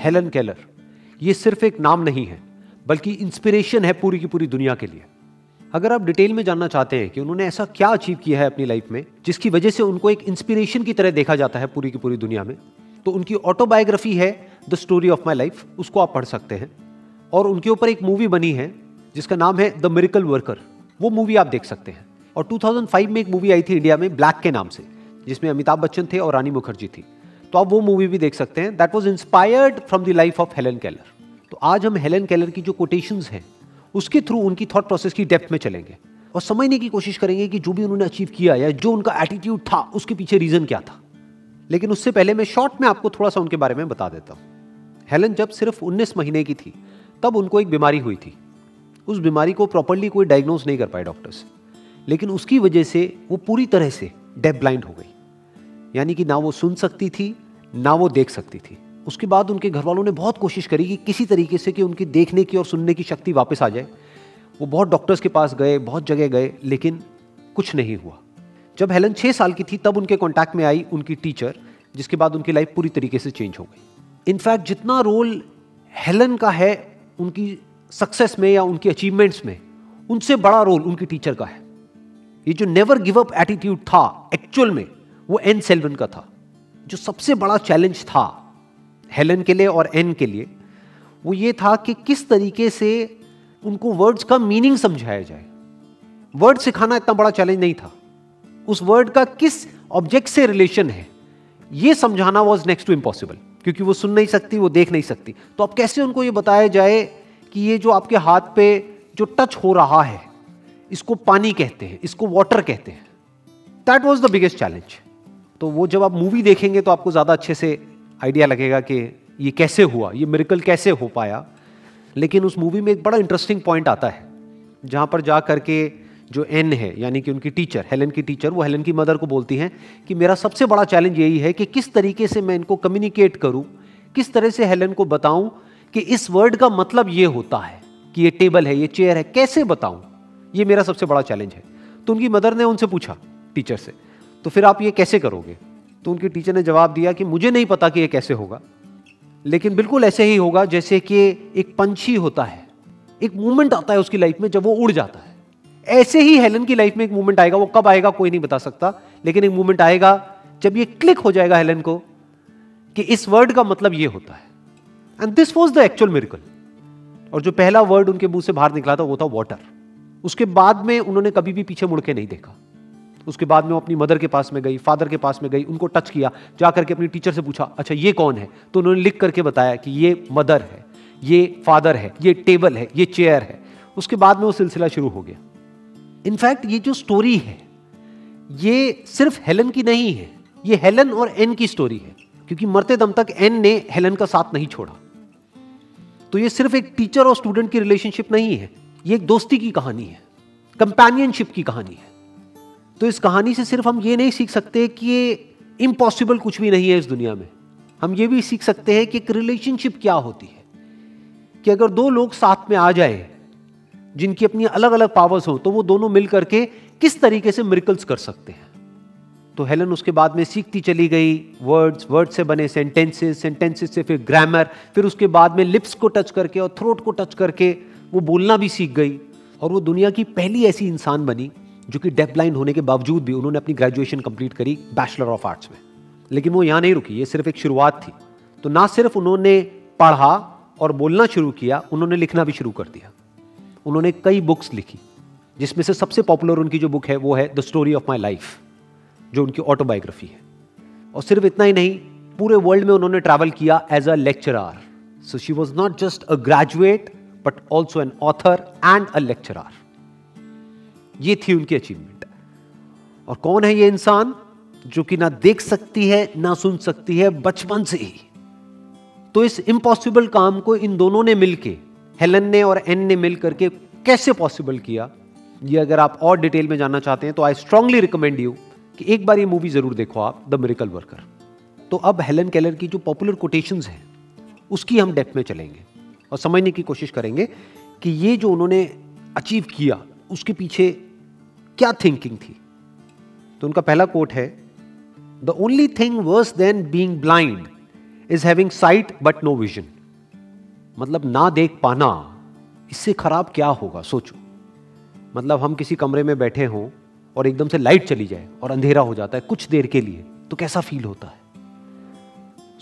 Helen Keller. ये सिर्फ़ एक नाम नहीं है, बल्कि इंस्पिरेशन है पूरी की पूरी दुनिया के लिए। अगर आप डिटेल में जानना चाहते हैं कि उन्होंने ऐसा क्या अचीव किया है अपनी लाइफ में, जिसकी वजह से उनको एक इंस्पिरेशन की तरह देखा जाता है पूरी की पूरी दुनिया में तो उनकी ऑटोबायोग्राफी है the story of my life, उसको आप पढ़ सकते हैं। और उनके ऊपर एक मूवी बनी है, जिसका नाम है द मिरिकल वर्कर। वो मूवी आप देख सकते हैं। और 2005 में एक मूवी आई थी इंडिया में, ब्लैक के नाम से, जिसमें अमिताभ बच्चन थे और रानी मुखर्जी थी। तो आप वो मूवी भी देख सकते हैं. That was inspired from the life of Helen Keller तो आज हम हेलन कैलर की जो कोटेशंस हैं, उसके थ्रू उनकी थॉट प्रोसेस की डेप्थ में चलेंगे. और समझने की कोशिश करेंगे कि जो भी उन्होंने अचीव किया या जो उनका एटीट्यूड था, उसके पीछे रीजन क्या था. लेकिन उससे पहले मैं शॉर्ट में आपको थोड़ा सा उनके बारे में बता देता हूँ. हेलन जब सिर्फ़ 19 महीने की थी, तब उनको एक बीमारी हुई थी. उस बीमारी को प्रॉपरली कोई डायग्नोज नहीं कर पाए डॉक्टर्स लेकिन उसकी वजह से वो पूरी तरह से डेफ ब्लाइंड हो गई. यानी कि ना वो सुन सकती थी, ना वो देख सकती थी। उसके बाद उनके घर वालों ने बहुत कोशिश करी कि किसी तरीके से कि उनकी देखने की और सुनने की शक्ति वापस आ जाए। वो बहुत डॉक्टर्स के पास गए, बहुत जगह गए, लेकिन कुछ नहीं हुआ। जब हेलन छः साल की थी, तब उनके कॉन्टैक्ट में आई उनकी टीचर जिसके बाद उनकी लाइफ पूरी तरीके से चेंज हो गई। इनफैक्ट जितना रोल हेलन का है उनकी सक्सेस में या उनकी अचीवमेंट्स में, उनसे बड़ा रोल उनकी टीचर का है। ये जो नेवर गिव अप एटीट्यूड था एक्चुअल में वो एन सेल्वन का था, जो सबसे बड़ा चैलेंज था हेलन के लिए और एन के लिए। वो ये था कि किस तरीके से उनको वर्ड्स का मीनिंग समझाया जाए। वर्ड सिखाना इतना बड़ा चैलेंज नहीं था। उस वर्ड का किस ऑब्जेक्ट से रिलेशन है, ये समझाना वॉज़ नेक्स्ट टू इम्पॉसिबल क्योंकि वो सुन नहीं सकती, वो देख नहीं सकती। तो अब कैसे उनको ये बताया जाए कि ये जो आपके हाथ पे जो टच हो रहा है, इसको पानी कहते हैं, इसको वाटर कहते हैं। That was the biggest challenge तो वो जब आप मूवी देखेंगे तो आपको ज़्यादा अच्छे से आइडिया लगेगा कि ये कैसे हुआ, ये मेरिकल कैसे हो पाया। लेकिन उस मूवी में एक बड़ा इंटरेस्टिंग पॉइंट आता है, जहाँ पर जा करके जो एन है, यानी कि उनकी टीचर हेलन की टीचर वो हेलन की मदर को बोलती हैं कि मेरा सबसे बड़ा चैलेंज यही है कि किस तरीके से मैं इनको कम्युनिकेट करूँ, किस तरह से हेलन को बताऊँ कि इस वर्ड का मतलब ये होता है कि ये टेबल है, ये चेयर है, कैसे बताऊँ? ये मेरा सबसे बड़ा चैलेंज है। तो उनकी मदर ने उनसे पूछा टीचर से तो फिर आप ये कैसे करोगे? तो उनकी टीचर ने जवाब दिया कि मुझे नहीं पता कि ये कैसे होगा। लेकिन बिल्कुल ऐसे ही होगा जैसे कि एक पंछी होता है। एक मूवमेंट आता है उसकी लाइफ में, जब वो उड़ जाता है। ऐसे ही हेलन की लाइफ में एक मूवमेंट आएगा, वो कब आएगा कोई नहीं बता सकता। लेकिन एक मूवमेंट आएगा, जब ये क्लिक हो जाएगा हेलन को कि इस वर्ड का मतलब ये होता है। And this was the actual miracle और जो पहला वर्ड उनके मुँह से बाहर निकला था, वो था वाटर उसके बाद में उन्होंने कभी भी पीछे मुड़ के नहीं देखा। उसके बाद में वो अपनी मदर के पास में गई, फादर के पास में गई, उनको टच किया जा करके अपनी टीचर से पूछा अच्छा ये कौन है? तो उन्होंने लिख करके बताया कि ये मदर है, ये फादर है, ये टेबल है, ये चेयर है। उसके बाद में वो सिलसिला शुरू हो गया। इनफैक्ट ये जो स्टोरी है, ये सिर्फ़ हेलन की नहीं है, ये हेलन और एन की स्टोरी है, क्योंकि मरते दम तक एन ने हेलन का साथ नहीं छोड़ा। तो ये सिर्फ़ एक टीचर और स्टूडेंट की रिलेशनशिप नहीं है, ये एक दोस्ती की कहानी है, कंपेनियनशिप की कहानी है। तो इस कहानी से सिर्फ़ हम ये नहीं सीख सकते कि ये इम्पॉसिबल कुछ भी नहीं है इस दुनिया में। हम ये भी सीख सकते हैं कि एक रिलेशनशिप क्या होती है। कि अगर दो लोग साथ में आ जाए, जिनकी अपनी अलग अलग पावर्स हो तो वो दोनों मिल करके किस तरीके से मिरिकल्स कर सकते हैं? तो हेलन उसके बाद में सीखती चली गई वर्ड्स वर्ड से बने सेंटेंसेस सेंटेंसेस से फिर ग्रामर फिर उसके बाद में लिप्स को टच करके और थ्रोट को टच करके वो बोलना भी सीख गई और वो दुनिया की पहली ऐसी इंसान बनी जो कि डेफ ब्लाइंड होने के बावजूद भी उन्होंने अपनी ग्रेजुएशन कंप्लीट करी बैचलर ऑफ़ आर्ट्स में। लेकिन वो यहाँ नहीं रुकी, ये सिर्फ़ एक शुरुआत थी। तो ना सिर्फ़ उन्होंने पढ़ा और बोलना शुरू किया, उन्होंने लिखना भी शुरू कर दिया। उन्होंने कई बुक्स लिखी, जिसमें से सबसे पॉपुलर उनकी जो बुक है, वो है the story of my life जो उनकी ऑटोबायोग्राफी है। और सिर्फ़ इतना ही नहीं, पूरे वर्ल्ड में उन्होंने ट्रैवल किया as a lecturer so she was not just a graduate but also an author and a lecturer ये थी उनकी अचीवमेंट और कौन है ये इंसान जो कि ना देख सकती है, ना सुन सकती है, बचपन से ही? तो इस इम्पॉसिबल काम को इन दोनों ने मिलके हेलन ने और एन ने मिल करके कैसे पॉसिबल किया? ये अगर आप और डिटेल में जानना चाहते हैं तो आई स्ट्रांगली रिकमेंड यू कि एक बार ये मूवी ज़रूर देखो आप द मेरिकल वर्कर तो अब हेलन केलर की जो पॉपुलर कोटेशंस हैं, उसकी हम डेप्थ में चलेंगे और समझने की कोशिश करेंगे कि ये जो उन्होंने अचीव किया, उसके पीछे क्या थिंकिंग थी? तो उनका पहला कोट है the only thing worse than being blind is having sight but no vision मतलब ना देख पाना, इससे खराब क्या होगा, सोचो। मतलब हम किसी कमरे में बैठे हों और एकदम से लाइट चली जाए और अंधेरा हो जाता है कुछ देर के लिए तो कैसा फील होता है?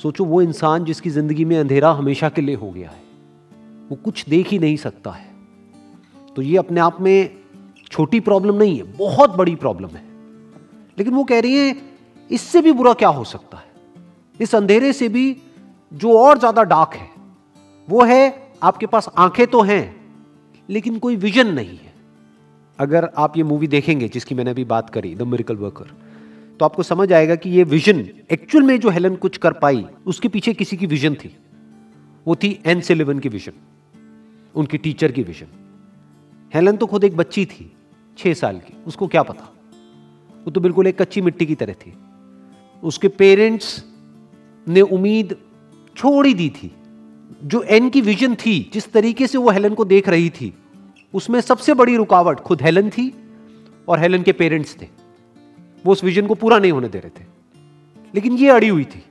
सोचो, वो इंसान जिसकी ज़िंदगी में अंधेरा हमेशा के लिए हो गया है, वो कुछ देख ही नहीं सकता है। तो ये अपने आप में छोटी प्रॉब्लम नहीं है, बहुत बड़ी प्रॉब्लम है। लेकिन वो कह रही है, इससे भी बुरा क्या हो सकता है? इस अंधेरे से भी जो और ज़्यादा डार्क है, वो है, आपके पास आँखें तो हैं, लेकिन कोई विजन नहीं है। अगर आप ये मूवी देखेंगे, जिसकी मैंने अभी बात करी द मिरिकल वर्कर तो आपको समझ आएगा कि ये विजन एक्चुअल में जो हेलन कुछ कर पाई, उसके पीछे किसी की विजन थी। वो थी एन सिलेवन की विजन उनकी टीचर की विजन हेलन तो खुद एक बच्ची थी छह साल की। उसको क्या पता? वो तो बिल्कुल एक कच्ची मिट्टी की तरह थी। उसके पेरेंट्स ने उम्मीद छोड़ ही दी थी। जो एन की विजन थी, जिस तरीके से वो हेलन को देख रही थी, उसमें सबसे बड़ी रुकावट खुद हेलन थी और हेलन के पेरेंट्स थे। वो उस विजन को पूरा नहीं होने दे रहे थे। लेकिन ये अड़ी हुई थी।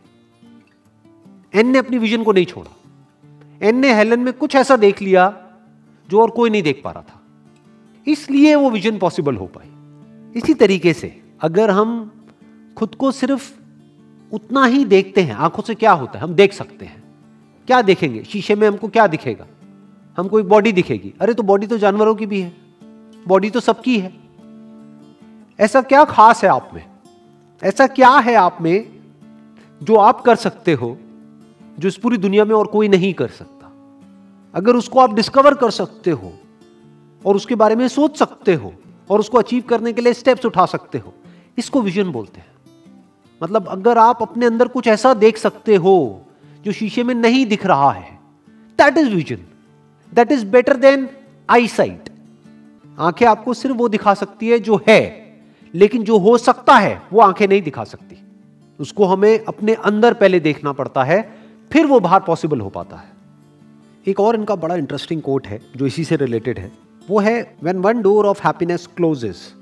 एन ने अपनी विजन को नहीं छोड़ा। एन ने हेलन में कुछ ऐसा देख लिया जो और कोई नहीं देख पा रहा था। इसलिए वो विजन पॉसिबल हो पाई। इसी तरीके से अगर हम खुद को सिर्फ़ उतना ही देखते हैं, आँखों से क्या होता है, हम देख सकते हैं। क्या देखेंगे? शीशे में हमको क्या दिखेगा? हमको एक बॉडी दिखेगी। अरे तो बॉडी तो जानवरों की भी है। बॉडी तो सबकी है। ऐसा क्या खास है आप में? ऐसा क्या है आप में जो आप कर सकते हो, जो इस पूरी दुनिया में और कोई नहीं कर सकता? अगर उसको आप डिस्कवर कर सकते हो और उसके बारे में सोच सकते हो और उसको अचीव करने के लिए स्टेप्स उठा सकते हो। इसको विजन बोलते हैं। मतलब अगर आप अपने अंदर कुछ ऐसा देख सकते हो जो शीशे में नहीं दिख रहा है that is vision that is better than eyesight आँखें आपको सिर्फ़ वो दिखा सकती है जो है, लेकिन जो हो सकता है, वो आँखें नहीं दिखा सकती। उसको हमें अपने अंदर पहले देखना पड़ता है, फिर वो बाहर पॉसिबल हो पाता है। एक और इनका बड़ा इंटरेस्टिंग कोट है, जो इसी से रिलेटेड है। वो है when one door of happiness closes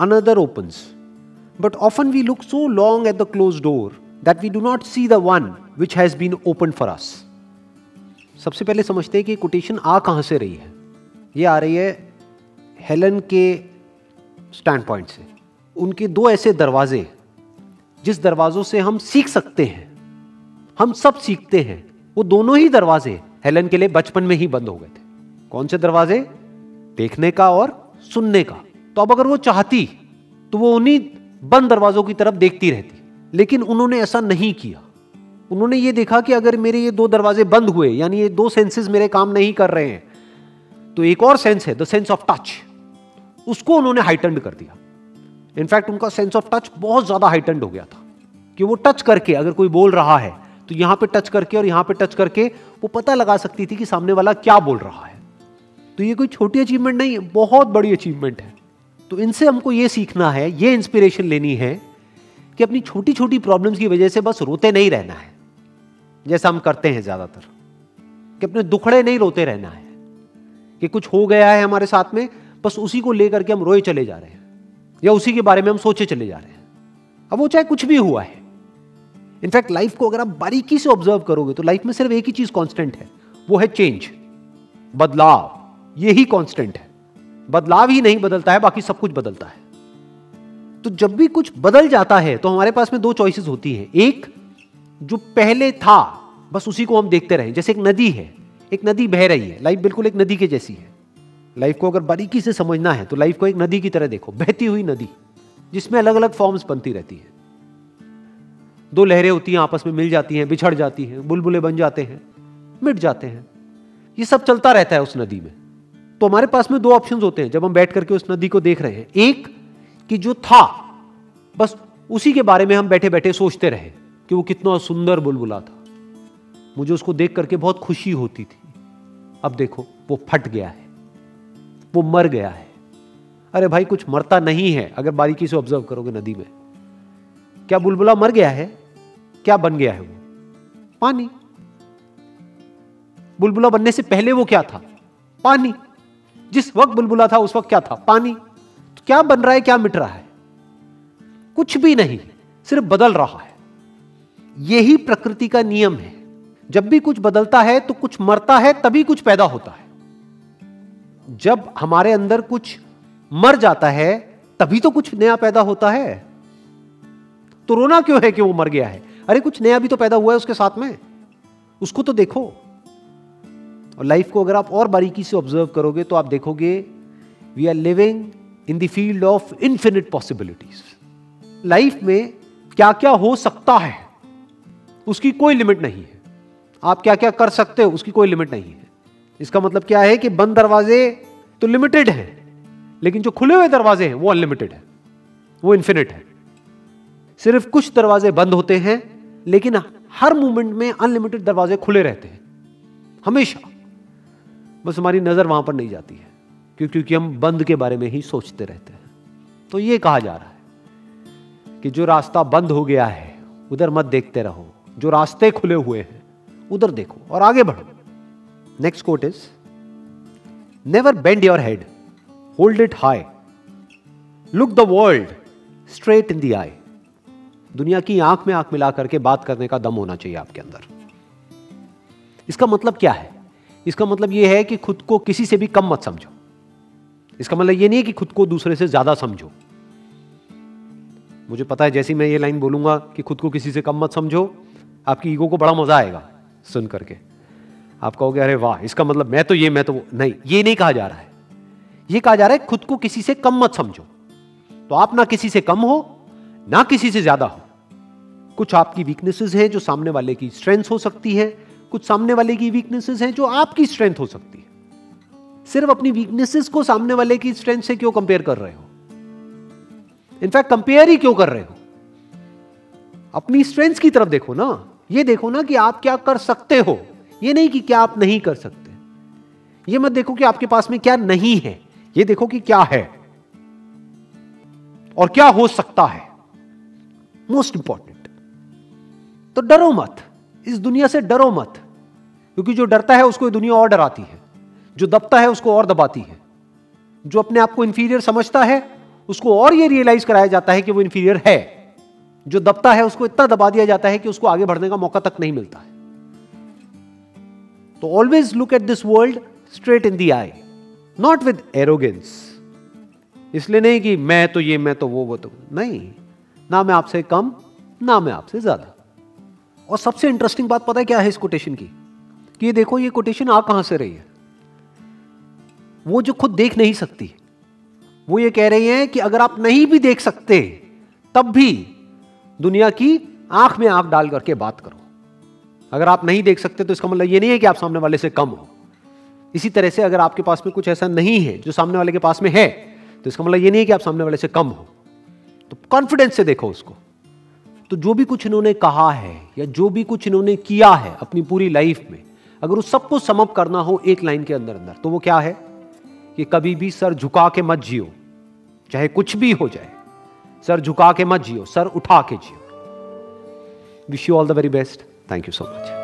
another opens but often we look so long at the close door that we do not see the one which has been open for us सबसे पहले समझते हैं कि quotation आ कहाँ से रही है? ये आ रही है हेलन के स्टैंड पॉइंट से। उनके दो ऐसे दरवाजे जिस दरवाजों से हम सीख सकते हैं। हम सब सीखते हैं। वो दोनों ही दरवाजे हेलन के लिए बचपन में ही बंद हो गए थे। कौन से दरवाजे? देखने का और सुनने का। तो अब अगर वो चाहती तो वो उन्हीं बंद दरवाजों की तरफ़ देखती रहती। लेकिन उन्होंने ऐसा नहीं किया। उन्होंने ये देखा कि अगर मेरे ये दो दरवाजे बंद हुए, यानी ये दो सेंसेस मेरे काम नहीं कर रहे हैं तो एक और सेंस है द सेंस ऑफ़ टच उसको उन्होंने हाइटेंड कर दिया। इनफैक्ट उनका सेंस ऑफ़ टच बहुत ज़्यादा हाइटेंड हो गया था। कि वो टच करके, अगर कोई बोल रहा है तो यहाँ पे टच करके और यहाँ पे टच करके, वो पता लगा सकती थी कि सामने वाला क्या बोल रहा है। तो ये कोई छोटी अचीवमेंट नहीं है बहुत बड़ी अचीवमेंट है। तो इनसे हमको ये सीखना है, ये इंस्पिरेशन लेनी है कि अपनी छोटी छोटी प्रॉब्लम्स की वजह से बस रोते नहीं रहना है। जैसा हम करते हैं ज़्यादातर, कि अपने दुखड़े नहीं रोते रहना है, कि कुछ हो गया है हमारे साथ में, बस उसी को लेकर के हम रोए चले जा रहे हैं, या उसी के बारे में हम सोचे चले जा रहे हैं। अब वो चाहे कुछ भी हुआ है, इनफैक्ट लाइफ को अगर आप बारीकी से ऑब्ज़र्व करोगे तो लाइफ में सिर्फ़ एक ही चीज़ कांस्टेंट है, वो है चेंज बदलाव। यही कांस्टेंट है। बदलाव ही नहीं बदलता है, बाकी सब कुछ बदलता है। तो जब भी कुछ बदल जाता है तो हमारे पास में दो चॉइसेस होती हैं। एक, जो पहले था, बस उसी को हम देखते रहे। जैसे एक नदी है, एक नदी बह रही है। लाइफ बिल्कुल एक नदी के जैसी है। लाइफ को अगर बारीकी से समझना है तो लाइफ को एक नदी की तरह देखो। बहती हुई नदी, जिसमें अलग अलग फॉर्म्स बनती रहती है। दो लहरें होती हैं, आपस में मिल जाती हैं, बिछड़ जाती हैं, बुलबुले बन जाते हैं, मिट जाते हैं। ये सब चलता रहता है उस नदी में। तो हमारे पास में दो ऑप्शंस होते हैं, जब हम बैठ करके उस नदी को देख रहे हैं। एक, कि जो था, बस उसी के बारे में हम बैठे बैठे सोचते रहे कि वो कितना सुंदर बुलबुला था। मुझे उसको देख करके बहुत खुशी होती थी। अब देखो, वो फट गया है, वो मर गया है। अरे भाई, कुछ मरता नहीं है, अगर बारीकी से ऑब्ज़र्व करोगे नदी में। क्या बुलबुला मर गया है? क्या बन गया है वो? पानी। बुलबुला बनने से पहले वो क्या था? पानी। जिस वक्त बुलबुला था, उस वक्त क्या था? पानी। तो क्या बन रहा है, क्या मिट रहा है? कुछ भी नहीं, सिर्फ़ बदल रहा है। यही प्रकृति का नियम है। जब भी कुछ बदलता है तो कुछ मरता है, तभी कुछ पैदा होता है। जब हमारे अंदर कुछ मर जाता है, तभी तो कुछ नया पैदा होता है। तो रोना क्यों है कि वो मर गया है? अरे, कुछ नया भी तो पैदा हुआ है उसके साथ में। उसको तो देखो। और लाइफ को अगर आप और बारीकी से ऑब्ज़र्व करोगे तो आप देखोगे we are living in the field of infinite possibilities life में क्या क्या हो सकता है, उसकी कोई लिमिट नहीं है। आप क्या क्या कर सकते हो, उसकी कोई लिमिट नहीं है। इसका मतलब क्या है कि बंद दरवाजे तो लिमिटेड हैं, लेकिन जो खुले हुए दरवाजे हैं, वो अनलिमिटेड है, वो इन्फिनिट है। सिर्फ़ कुछ दरवाजे बंद होते हैं, लेकिन हर मोमेंट में अनलिमिटेड दरवाजे खुले रहते हैं, हमेशा। बस हमारी नज़र वहाँ पर नहीं जाती है क्योंकि हम बंद के बारे में ही सोचते रहते हैं। तो ये कहा जा रहा है कि जो रास्ता बंद हो गया है, उधर मत देखते रहो। जो रास्ते खुले हुए हैं, उधर देखो और आगे बढ़ो। Next quote is never bend your head hold it high look the world straight in the eye दुनिया की आँख में आँख मिला करके बात करने का दम होना चाहिए आपके अंदर। इसका मतलब क्या है? इसका मतलब यह है कि खुद को किसी से भी कम मत समझो। इसका मतलब यह नहीं है कि खुद को दूसरे से ज़्यादा समझो। मुझे पता है जैसी मैं ये लाइन बोलूँगा कि खुद को किसी से कम मत समझो, आपकी ईगो को बड़ा मज़ा आएगा सुन करके। आप कहोगे, अरे वाह, इसका मतलब मैं तो ये, मैं तो नहीं, ये नहीं कहा जा रहा है। ये कहा जा रहा है खुद को किसी से कम मत समझो। तो आप ना किसी से कम हो, ना किसी से ज़्यादा हो। कुछ आपकी वीकनेसेस हैं जो सामने वाले की स्ट्रेंथ हो सकती है कुछ सामने वाले की वीकनेसेस हैं जो आपकी स्ट्रेंथ हो सकती है। सिर्फ़ अपनी वीकनेसेस को सामने वाले की स्ट्रेंथ से क्यों कंपेयर कर रहे हो? इनफैक्ट कंपेयर ही क्यों कर रहे हो? अपनी स्ट्रेंथ की तरफ़ देखो ना। ये देखो ना कि आप क्या कर सकते हो। ये नहीं कि क्या आप नहीं कर सकते। ये मत देखो कि आपके पास में क्या नहीं है। ये देखो कि क्या है। और क्या हो सकता है। मोस्ट इंपॉर्टेंट तो डरो मत। इस दुनिया से डरो मत। क्योंकि जो डरता है उसको दुनिया और डराती है। जो दबता है उसको और दबाती है। जो अपने आप को इंफीरियर समझता है, उसको और ये रियलाइज़ कराया जाता है कि वो इंफीरियर है। जो दबता है उसको इतना दबा दिया जाता है कि उसको आगे बढ़ने का मौका तक नहीं मिलता है। तो always look at this world straight in the eye not with arrogance इसलिए नहीं कि मैं तो ये, मैं तो वो वो तो नहीं। ना मैं आपसे कम, ना मैं आपसे ज़्यादा। और सबसे इंटरेस्टिंग बात पता है क्या है इस कोटेशन की? कि ये देखो, ये कोटेशन आ कहाँ से रही है? वो जो खुद देख नहीं सकती, वो ये कह रही है कि अगर आप नहीं भी देख सकते, तब भी दुनिया की आँख में आँख डाल करके बात करो। अगर आप नहीं देख सकते तो इसका मतलब ये नहीं है कि आप सामने वाले से कम हो। इसी तरह से अगर आपके पास में कुछ ऐसा नहीं है, जो सामने वाले के पास में है तो इसका मतलब ये नहीं है कि आप सामने वाले से कम हो। तो कॉन्फिडेंस से देखो उसको। तो जो भी कुछ इन्होंने कहा है, या जो भी कुछ इन्होंने किया है अपनी पूरी लाइफ में अगर उस सबको समअप करना हो एक लाइन के अंदर अंदर तो वो क्या है? कि कभी भी सर झुका के मत जियो। चाहे कुछ भी हो जाए, सर झुका के मत जियो, सर उठा के जियो। Wish you all the very best thank you so much